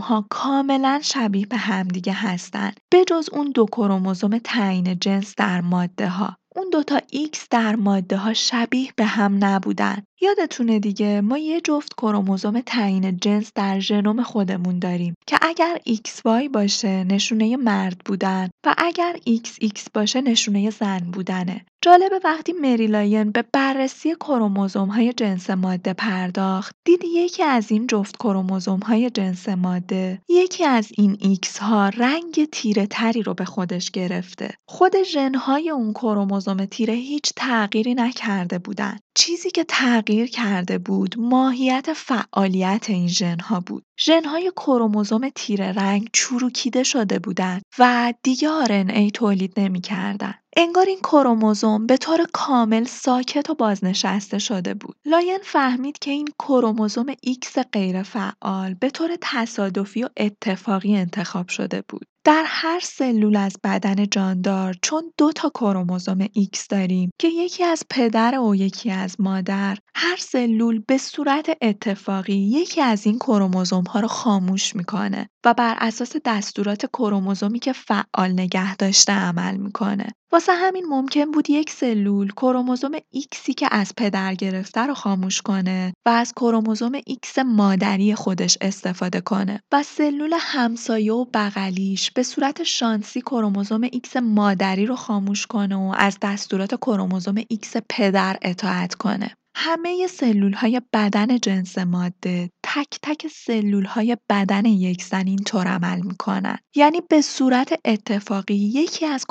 ها کاملا شبیه به همدیگه هستند، بجز اون دو کروموزوم تعیین جنس در ماده ها. اون دوتا ایکس در ماده ها شبیه به هم نبودن. یادتونه دیگه ما یه جفت کروموزوم تعیین جنس در ژنوم خودمون داریم که اگر XY باشه نشونه مرد بودن و اگر XX باشه نشونه زن بودنه. جالبه وقتی مری لاین به بررسی کروموزوم های جنس ماده پرداخت دید یکی از این جفت کروموزوم های جنس ماده یکی از این ایکس ها رنگ تیره تری رو به خودش گرفته خود ژن های اون کروموزوم تیره هیچ تغییری نکرده بودن چیزی که تغییر کرده بود ماهیت فعالیت این ژنها بود. ژنهای کروموزوم تیره رنگ چروکیده شده بودند و دیگه ای تولید نمی‌کردند. انگار این کروموزوم به طور کامل ساکت و بازنشسته شده بود. لاین فهمید که این کروموزوم X غیرفعال به طور تصادفی و اتفاقی انتخاب شده بود. در هر سلول از بدن جاندار چون دو تا کروموزوم X داریم که یکی از پدر و یکی از مادر هر سلول به صورت اتفاقی یکی از این کروموزوم ها رو خاموش می‌کنه. و بر اساس دستورات کروموزومی که فعال نگه داشته عمل می‌کنه واسه همین ممکن بود یک سلول کروموزوم ایکسی که از پدر گرفته رو خاموش کنه و از کروموزوم ایکس مادری خودش استفاده کنه و سلول همسایه و بغلیش به صورت شانسی کروموزوم ایکس مادری رو خاموش کنه و از دستورات کروموزوم ایکس پدر اطاعت کنه. همه های بدن جنس ماده تک تک های بدن یک زن اینطور عمل می‌کنن. یعنی به صورت اتفاقی یکی از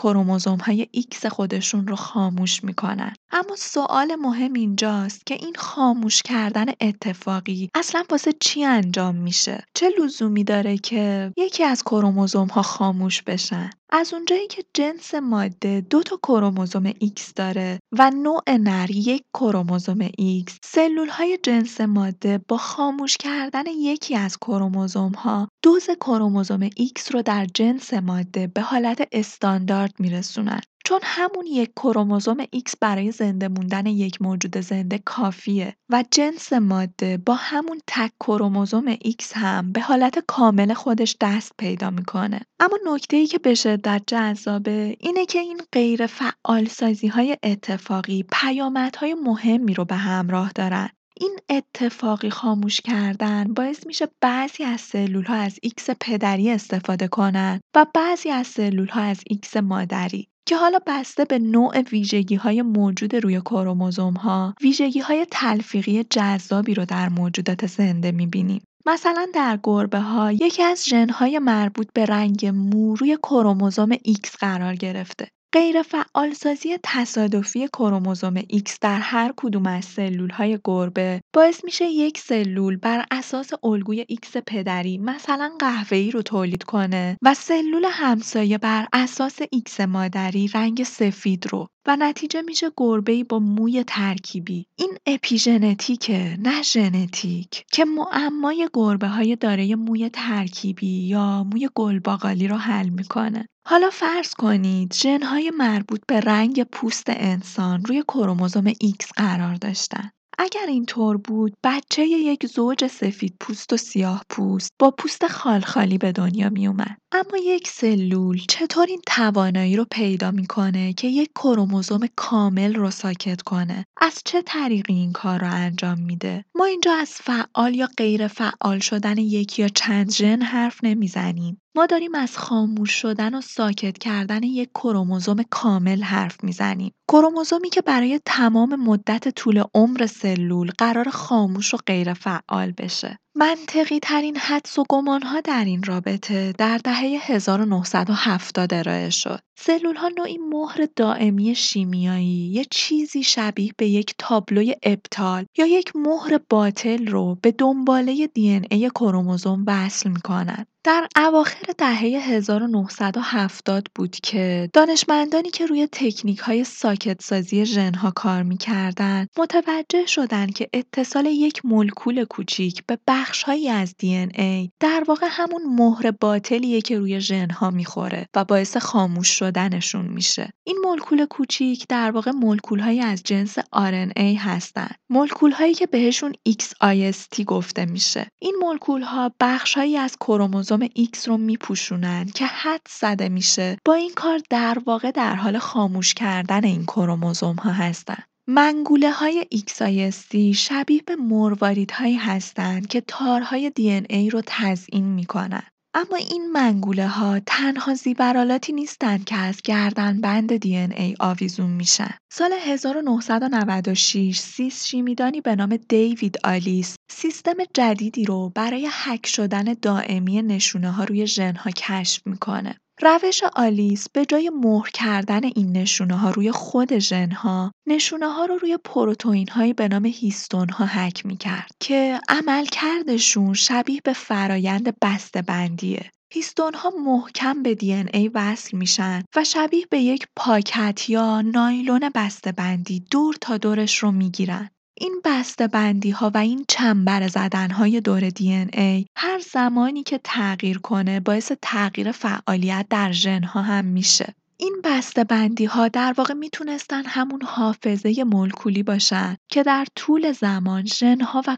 های ایکس خودشون رو خاموش می‌کنن. اما سوال مهم اینجاست که این خاموش کردن اتفاقی اصلا واسه چی انجام میشه؟ چه لزومی داره که یکی از کروموزوم ها خاموش بشن؟ از اونجایی که جنس ماده دو تا کروموزوم X داره و نوع نر یک کروموزوم X سلول های جنس ماده با خاموش کردن یکی از کروموزوم ها دوز کروموزوم X رو در جنس ماده به حالت استاندارد میرسونن. چون همون یک کروموزوم X برای زنده موندن یک موجود زنده کافیه و جنس ماده با همون تک کروموزوم X هم به حالت کامل خودش دست پیدا می‌کنه. اما نکته ای که به شدت جذابه اینه که این غیر فعال سازی های اتفاقی پیامدهای مهمی رو به همراه دارن. این اتفاقی خاموش کردن باعث میشه بعضی از سلول ها از ایکس پدری استفاده کنن و بعضی از سلول ها از ایکس مادری که حالا بسته به نوع های موجود روی ها ویژگی های تلفیقی جذابی رو در موجودات زنده می‌بینیم. مثلا در گربه ها یکی از ژن‌های مربوط به رنگ مو روی کروموزوم X قرار گرفته غیرفعالسازی تصادفی کروموزوم X در هر کدوم از سلول‌های گربه باعث میشه یک سلول بر اساس الگوی X پدری مثلا قهوه‌ای رو تولید کنه و سلول همسایه بر اساس X مادری رنگ سفید رو و نتیجه میشه گربه‌ای با موی ترکیبی. این اپیژنتیکه نه ژنتیک که معمای گربه های دارای موی ترکیبی یا موی گلباقالی رو حل می‌کنه. حالا فرض کنید ژنهای مربوط به رنگ پوست انسان روی کروموزوم X قرار داشتن اگر اینطور بود بچه یک زوج سفید پوست و سیاه پوست با پوست خالخالی به دنیا می اومد. اما یک سلول چطور این توانایی رو پیدا می‌کنه که یک کروموزوم کامل رو ساکت کنه؟ از چه طریقی این کار رو انجام میده؟ ما اینجا از فعال یا غیر فعال شدن یک یا چند ژن حرف نمی‌زنیم. ما داریم از خاموش شدن و ساکت کردن یک کروموزوم کامل حرف می‌زنیم. کروموزومی که برای تمام مدت طول عمر سلول قرار خاموش و غیر فعال بشه. منطقی ترین حدس و ها در این رابطه در دهه 1970 ارائه شد. سلول ها نوعی مهر دائمی شیمیایی، یه چیزی شبیه به یک تابلوی ابطال یا یک مهر باطل رو به دنباله دی ای کروموزوم وصل می‌کنن. در اواخر دهه 1970 بود که دانشمندانی که روی تکنیک های ساکت سازی ژنها کار می‌کردن متوجه شدن که اتصال یک مولکول کوچیک به بخشهایی از دی ای در واقع همون مهر باطلیه که روی ژنها می‌خوره و باعث خاموش شدنشون میشه. این مولکول کوچیک در واقع مولکول هایی از جنس RNA هستن. مولکول هایی که بهشون XIST گفته میشه. این مولکول ها بخشهایی از کروموزوم کروموزوم X رو میپوشونن که حد زده میشه با این کار در واقع در حال خاموش کردن این کروموزوم ها هستن. منگوله های XIST شبیه به مرواریت هایی هستند که تارهای DNA رو تزیین می‌کنن. اما این منگوله ها تنها زیبرالاتی نیستند که از بند دی ان ای آویزون میشن. سال 1996 زیست شیمیدانی به نام دیوید آلیس سیستم جدیدی رو برای حک شدن دائمی نشونه ها روی ژن کشف می‌کنه. روش آلیس به جای مهر کردن این نشونه ها روی خود ژن ها نشونه ها رو روی پروتئین هایی به نام هیستون ها حک می کرد که عملکردشون شبیه به فرایند بسته بندیه. هیستون ها محکم به دی ان ای وصل میشن و شبیه به یک پاکت یا نایلون بسته بندی دور تا دورش رو می‌گیرن. این ها و این چنبر های دور ای هر زمانی که تغییر کنه باعث تغییر فعالیت در ژن‌ها هم میشه. این ها در واقع می‌تونستن همون حافظه مولکولی باشن که در طول زمان ژن‌ها و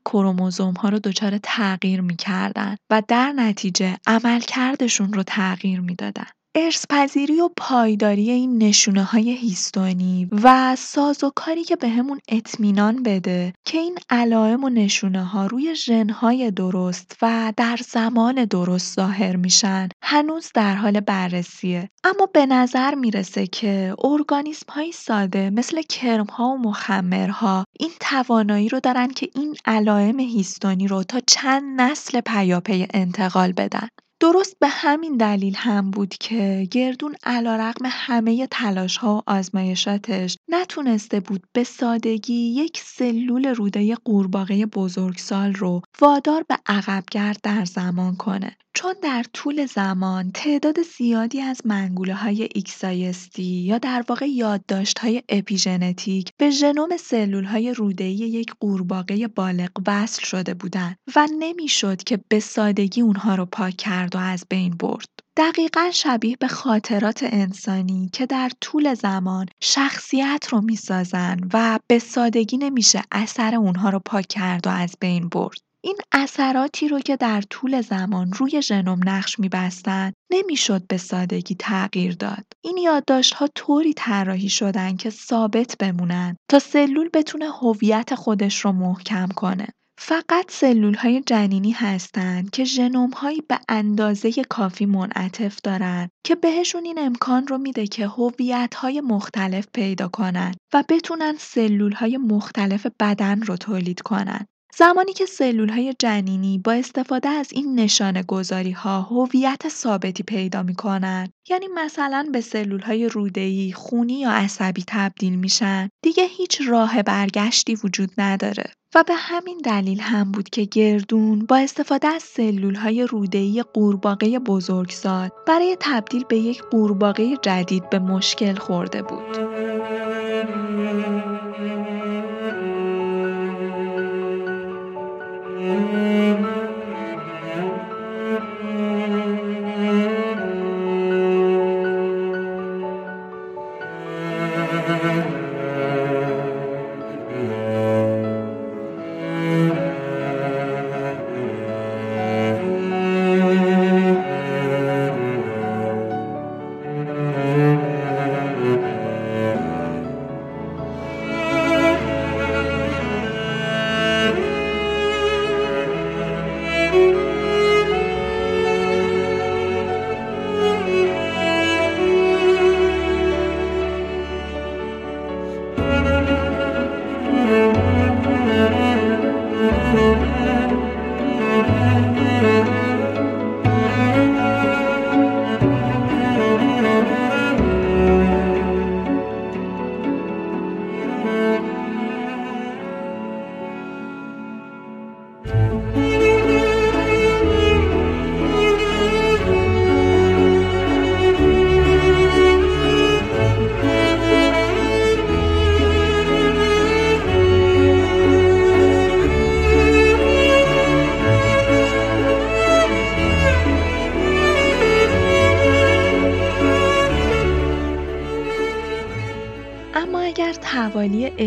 ها رو دچار تغییر می‌کردن و در نتیجه عملکردشون رو تغییر می‌دادن. ارث‌پذیری و پایداری این های هیستونی و سازوکاری که بهمون اطمینان بده که این علائم و ها روی ژن‌های درست و در زمان درست ظاهر میشن هنوز در حال بررسیه. اما به نظر می‌رسه که های ساده مثل کرم‌ها و مخمرها این توانایی رو دارن که این علائم هیستونی رو تا چند نسل پیاپی انتقال بدن. درست به همین دلیل هم بود که گردون علیرغم همه ها و آزمایشاتش نتونسته بود به سادگی یک سلول روده قورباغه بزرگسال رو وادار به عقبگرد در زمان کنه. چون در طول زمان تعداد زیادی از منگوله های XIST یا در واقع یادداشت های اپیژنتیک به ژنوم سلول های روده‌ای یک قورباغه بالغ وصل شده بودند و نمی‌شد که به سادگی اونها رو پاک کرد و از بین برد. دقیقا شبیه به خاطرات انسانی که در طول زمان شخصیت رو می‌سازن و به سادگی نمیشه اثر اونها رو پاک کرد و از بین برد. این اثراتی رو که در طول زمان روی ژنوم نقش میبستن نمی‌شد به سادگی تغییر داد. این یادداشت‌ها طوری طراحی شدن که ثابت بمونن تا سلول بتونه هویت خودش رو محکم کنه. فقط سلولهای جنینی هستند که ژنوم‌هایی به اندازه کافی منعطف دارند که بهشون این امکان رو میده که هویت‌های مختلف پیدا کنن و بتونن سلولهای مختلف بدن رو تولید کنن. زمانی که های جنینی با استفاده از این نشانه گذاری ها هویت ثابتی پیدا کنن یعنی مثلا به سلولهای روده‌ای، خونی یا عصبی تبدیل میشن دیگه هیچ راه برگشتی وجود نداره و به همین دلیل هم بود که گردون با استفاده از سلولهای روده‌ای قورباغه بزرگسال برای تبدیل به یک قورباغه جدید به مشکل خورده بود.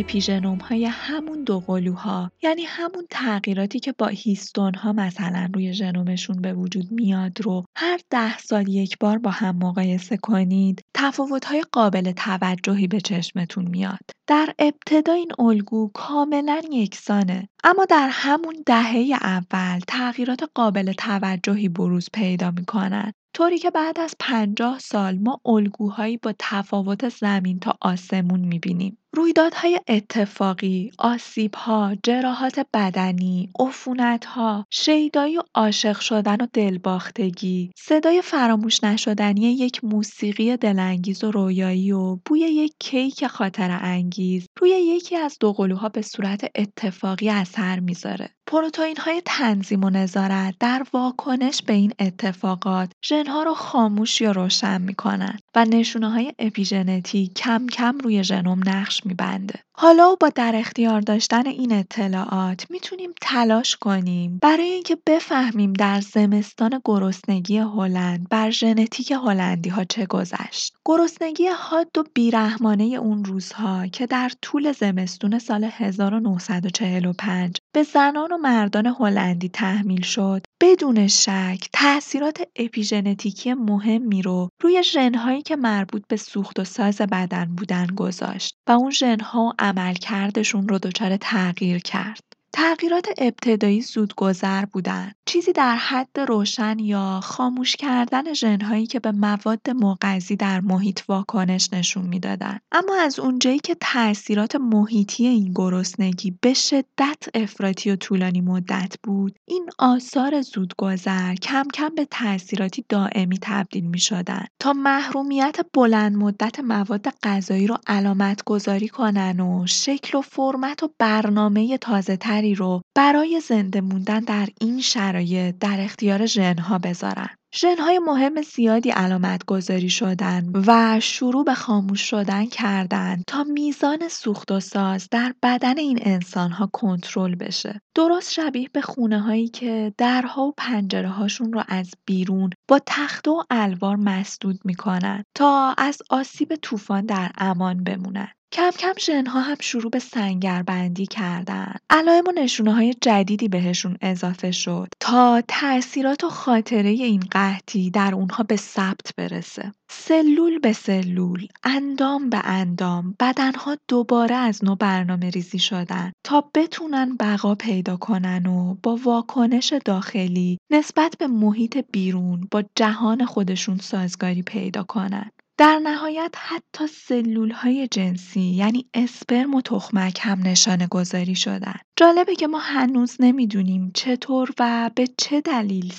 اپیژنوم های همون دو قلوها یعنی همون تغییراتی که با هیستون ها مثلا روی ژنومشون به وجود میاد رو هر ده سال یک بار با هم مقایسه کنید تفاوت های قابل توجهی به چشمتون میاد در ابتدا این الگو کاملا یکسانه اما در همون دهه اول تغییرات قابل توجهی بروز پیدا می‌کنن طوری که بعد از پنجاه سال ما الگوهایی با تفاوت زمین تا آسمون می‌بینیم. رویدادهای اتفاقی، آسیب‌ها، جراحات بدنی، عفونت‌ها، شیدایی و عاشق شدن و دلباختگی، صدای فراموش نشدنی یک موسیقی دلانگیز و رویایی و بوی یک کیک خاطر انگیز روی یکی از دو قلوها به صورت اتفاقی اثر می‌ذاره. های تنظیم و نظارت در واکنش به این اتفاقات ژن‌ها رو خاموش یا روشن می‌کنن و های اپیژنتیک کم کم روی ژنوم نقش میبنده. حالا با در اختیار داشتن این اطلاعات می‌تونیم تلاش کنیم برای اینکه بفهمیم در زمستان گرسنگی هلند بر ژنتیک هلندی ها چه گذشت. گرسنگی حاد و بیرحمانه اون روزها که در طول زمستون سال 1945 به زنان و مردان هلندی تحمیل شد بدون شک تاثیرات اپیژنتیکی مهمی رو روی ژن‌هایی که مربوط به سوخت و ساز بدن بودن گذاشت و اون ژن‌ها و عملکردشون رو دچار تغییر کرد. تغییرات ابتدایی زودگذر بودن. چیزی در حد روشن یا خاموش کردن ژن‌هایی که به مواد مغذی در محیط واکنش نشون می‌دادن. اما از اونجایی که تاثیرات محیطی این گرسنگی به شدت افراطی و طولانی مدت بود، این آثار زودگذر کم کم به تاثیراتی دائمی تبدیل می شدن تا محرومیت بلند مدت مواد غذایی رو علامت گذاری کنن و شکل و فرمت و برنامه تازه رو برای زنده موندن در این شرایط در اختیار ژن‌ها بذارن. ژن‌های مهم زیادی علامت گذاری شدن و شروع به خاموش شدن کردند تا میزان سوخت و ساز در بدن این انسان‌ها کنترل بشه. درست شبیه به خونه هایی که درها و پنجره هاشون رو از بیرون با تخت و الوار مسدود می‌کنن تا از آسیب طوفان در امان بمونن. کم کم ژن‌ها هم شروع به سنگربندی کردن. علائم و های جدیدی بهشون اضافه شد تا تأثیرات و خاطره این قحطی در اونها به ثبت برسه. سلول به سلول، اندام به اندام، بدنها دوباره از نو برنامه ریزی شدن تا بتونن بقا پیدا کنن و با واکنش داخلی نسبت به محیط بیرون با جهان خودشون سازگاری پیدا کنن. در نهایت حتی های جنسی یعنی اسپرم و تخمک هم نشانه گذاری شدن. جالبه که ما هنوز نمی‌دونیم چطور و به چه دلیل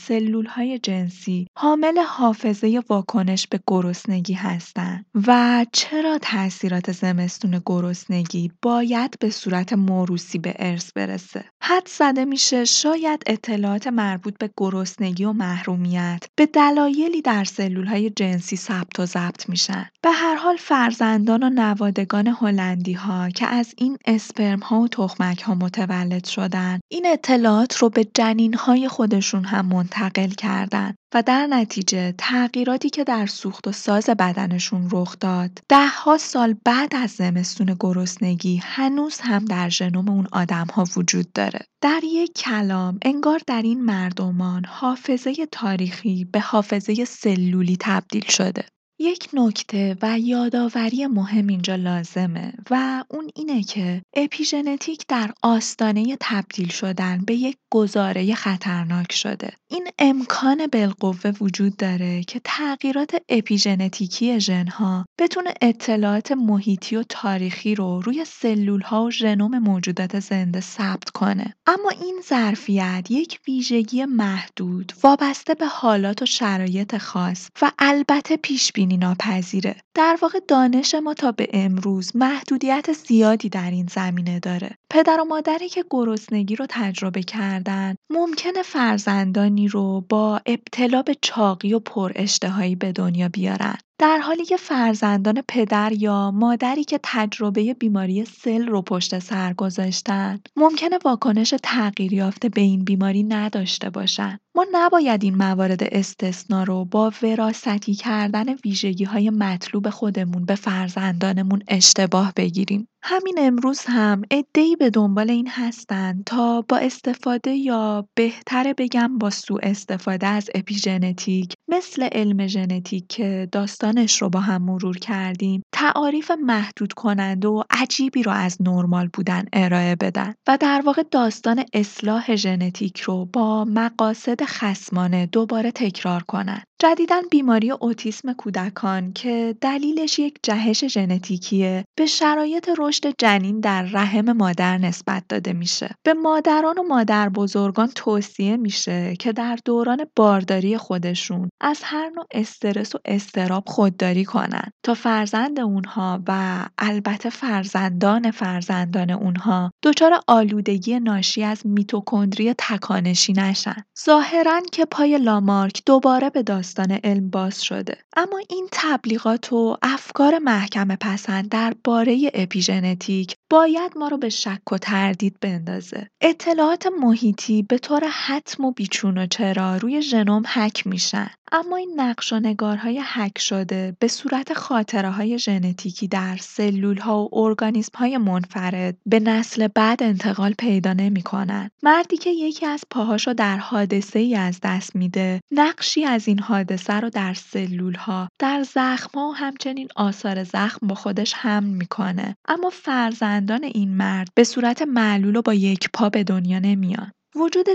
های جنسی حامل حافظه واکنش به گرسنگی هستند و چرا تاثیرات زمستون گرسنگی باید به صورت موروسی به ارث برسه. حد زده میشه شاید اطلاعات مربوط به گرسنگی و محرومیت به دلایلی در های جنسی ثبت و ضبط میشن. به هر حال فرزندان و نوادگان هلندی ها که از این اسپرم ها و تخمک ها متولد شدن. این اطلاعات رو به جنین های خودشون هم منتقل کردن و در نتیجه تغییراتی که در سوخت و ساز بدنشون رخ داد. دهها سال بعد از زمستون گرسنگی هنوز هم در ژنوم اون آدم ها وجود داره. در یک کلام انگار در این مردمان حافظه تاریخی به حافظه سلولی تبدیل شده. یک نکته و یادآوری مهم اینجا لازمه و اون اینه که اپیژنتیک در آستانه تبدیل شدن به یک گزاره خطرناک شده. این امکان بالقوه وجود داره که تغییرات اپیژنتیکی ژنها بتونه اطلاعات محیطی و تاریخی رو روی سلول ها و ژنوم موجودات زنده ثبت کنه. اما این ظرفیت یک ویژگی محدود وابسته به حالات و شرایط خاص و البته پیش بینی ناپذیره. در واقع دانش ما تا به امروز محدودیت زیادی در این زمینه داره. پدر و مادری که گرسنگی رو تجربه کردن ممکنه فرزندانی رو با ابتلا به چاقی و پر اشتهایی به دنیا بیارن. در حالی که فرزندان پدر یا مادری که تجربه بیماری سل رو پشت سر گذاشتن ممکنه واکنش تغییر یافته به این بیماری نداشته باشن. ما نباید این موارد استثنا رو با وراثتی کردن ویژگی های مطلوب خودمون به فرزندانمون اشتباه بگیریم. همین امروز هم عده‌ای به دنبال این هستن تا با استفاده یا بهتره بگم با سوء استفاده از اپیژنتیک مثل علم ژنتیک که داستانش رو با هم مرور کردیم تعاریف محدود کننده و عجیبی رو از نرمال بودن ارائه بدن و در واقع داستان اصلاح ژنتیک رو با مقاصد خسمانه دوباره تکرار کنن. جدیدا بیماری اوتیسم کودکان که دلیلش یک جهش ژنتیکیه به شرایط رشد جنین در رحم مادر نسبت داده میشه. به مادران و مادر بزرگان توصیه میشه که در دوران بارداری خودشون از هر نوع استرس و استراب خودداری کنن تا فرزند اونها و البته فرزندان فرزندان اونها دچار آلودگی ناشی از میتوکندری تکانشی نشن. ظاهرا که پای لامارک دوباره به علم باز شده. اما این تبلیغات و افکار محکم پسند درباره اپیژنتیک باید ما رو به شک و تردید بندازه. اطلاعات محیطی به طور حتم و بیچون و چرا روی ژنوم حک میشن. اما این نقش و نگارهای حک شده به صورت خاطره های ژنتیکی در سلول ها و ارگانیسم های منفرد به نسل بعد انتقال پیدا نمی کنن. مردی که یکی از پاهاشو در حادثه ای از دست میده نقشی از این حادثه رو در سلول ها در زخم ها و همچنین آثار زخم با خودش حمل می‌کنه اما فرزندان این مرد به صورت معلول و با یک پا به دنیا نمیان وجود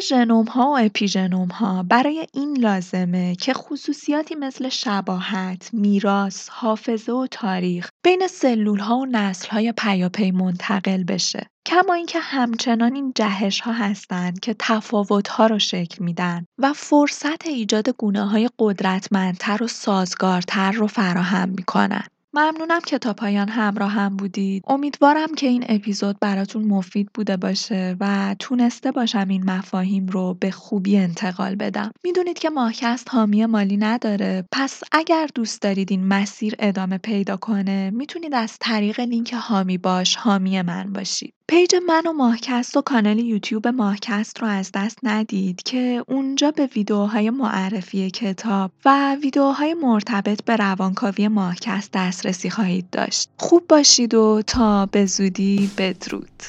ها و ها برای این لازمه که خصوصیاتی مثل شباهت، میراث، حافظه و تاریخ بین ها و های پیاپی منتقل بشه. کما اینکه همچنان این ها هستند که ها رو شکل میدن و فرصت ایجاد های قدرتمندتر و سازگارتر رو فراهم می‌کنن. ممنونم که تا پایان همراه هم بودید. امیدوارم که این اپیزود براتون مفید بوده باشه و تونسته باشم این مفاهیم رو به خوبی انتقال بدم. می‌دونید که ماهکست حامی مالی نداره پس اگر دوست دارید این مسیر ادامه پیدا کنه می‌تونید از طریق لینک حامی باش حامی من باشید. پیج من و ماهکست و کانال یوتیوب ماهکست رو از دست ندید که اونجا به ویدیوهای معرفی کتاب و ویدیوهای مرتبط به روانکاوی ماهکست دسترسی خواهید داشت. خوب باشید و تا به زودی بدرود.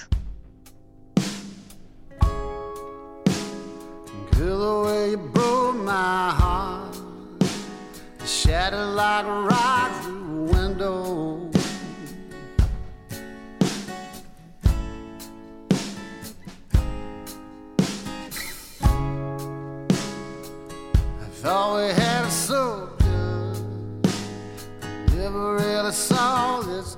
Thought we had it so good. Never really saw this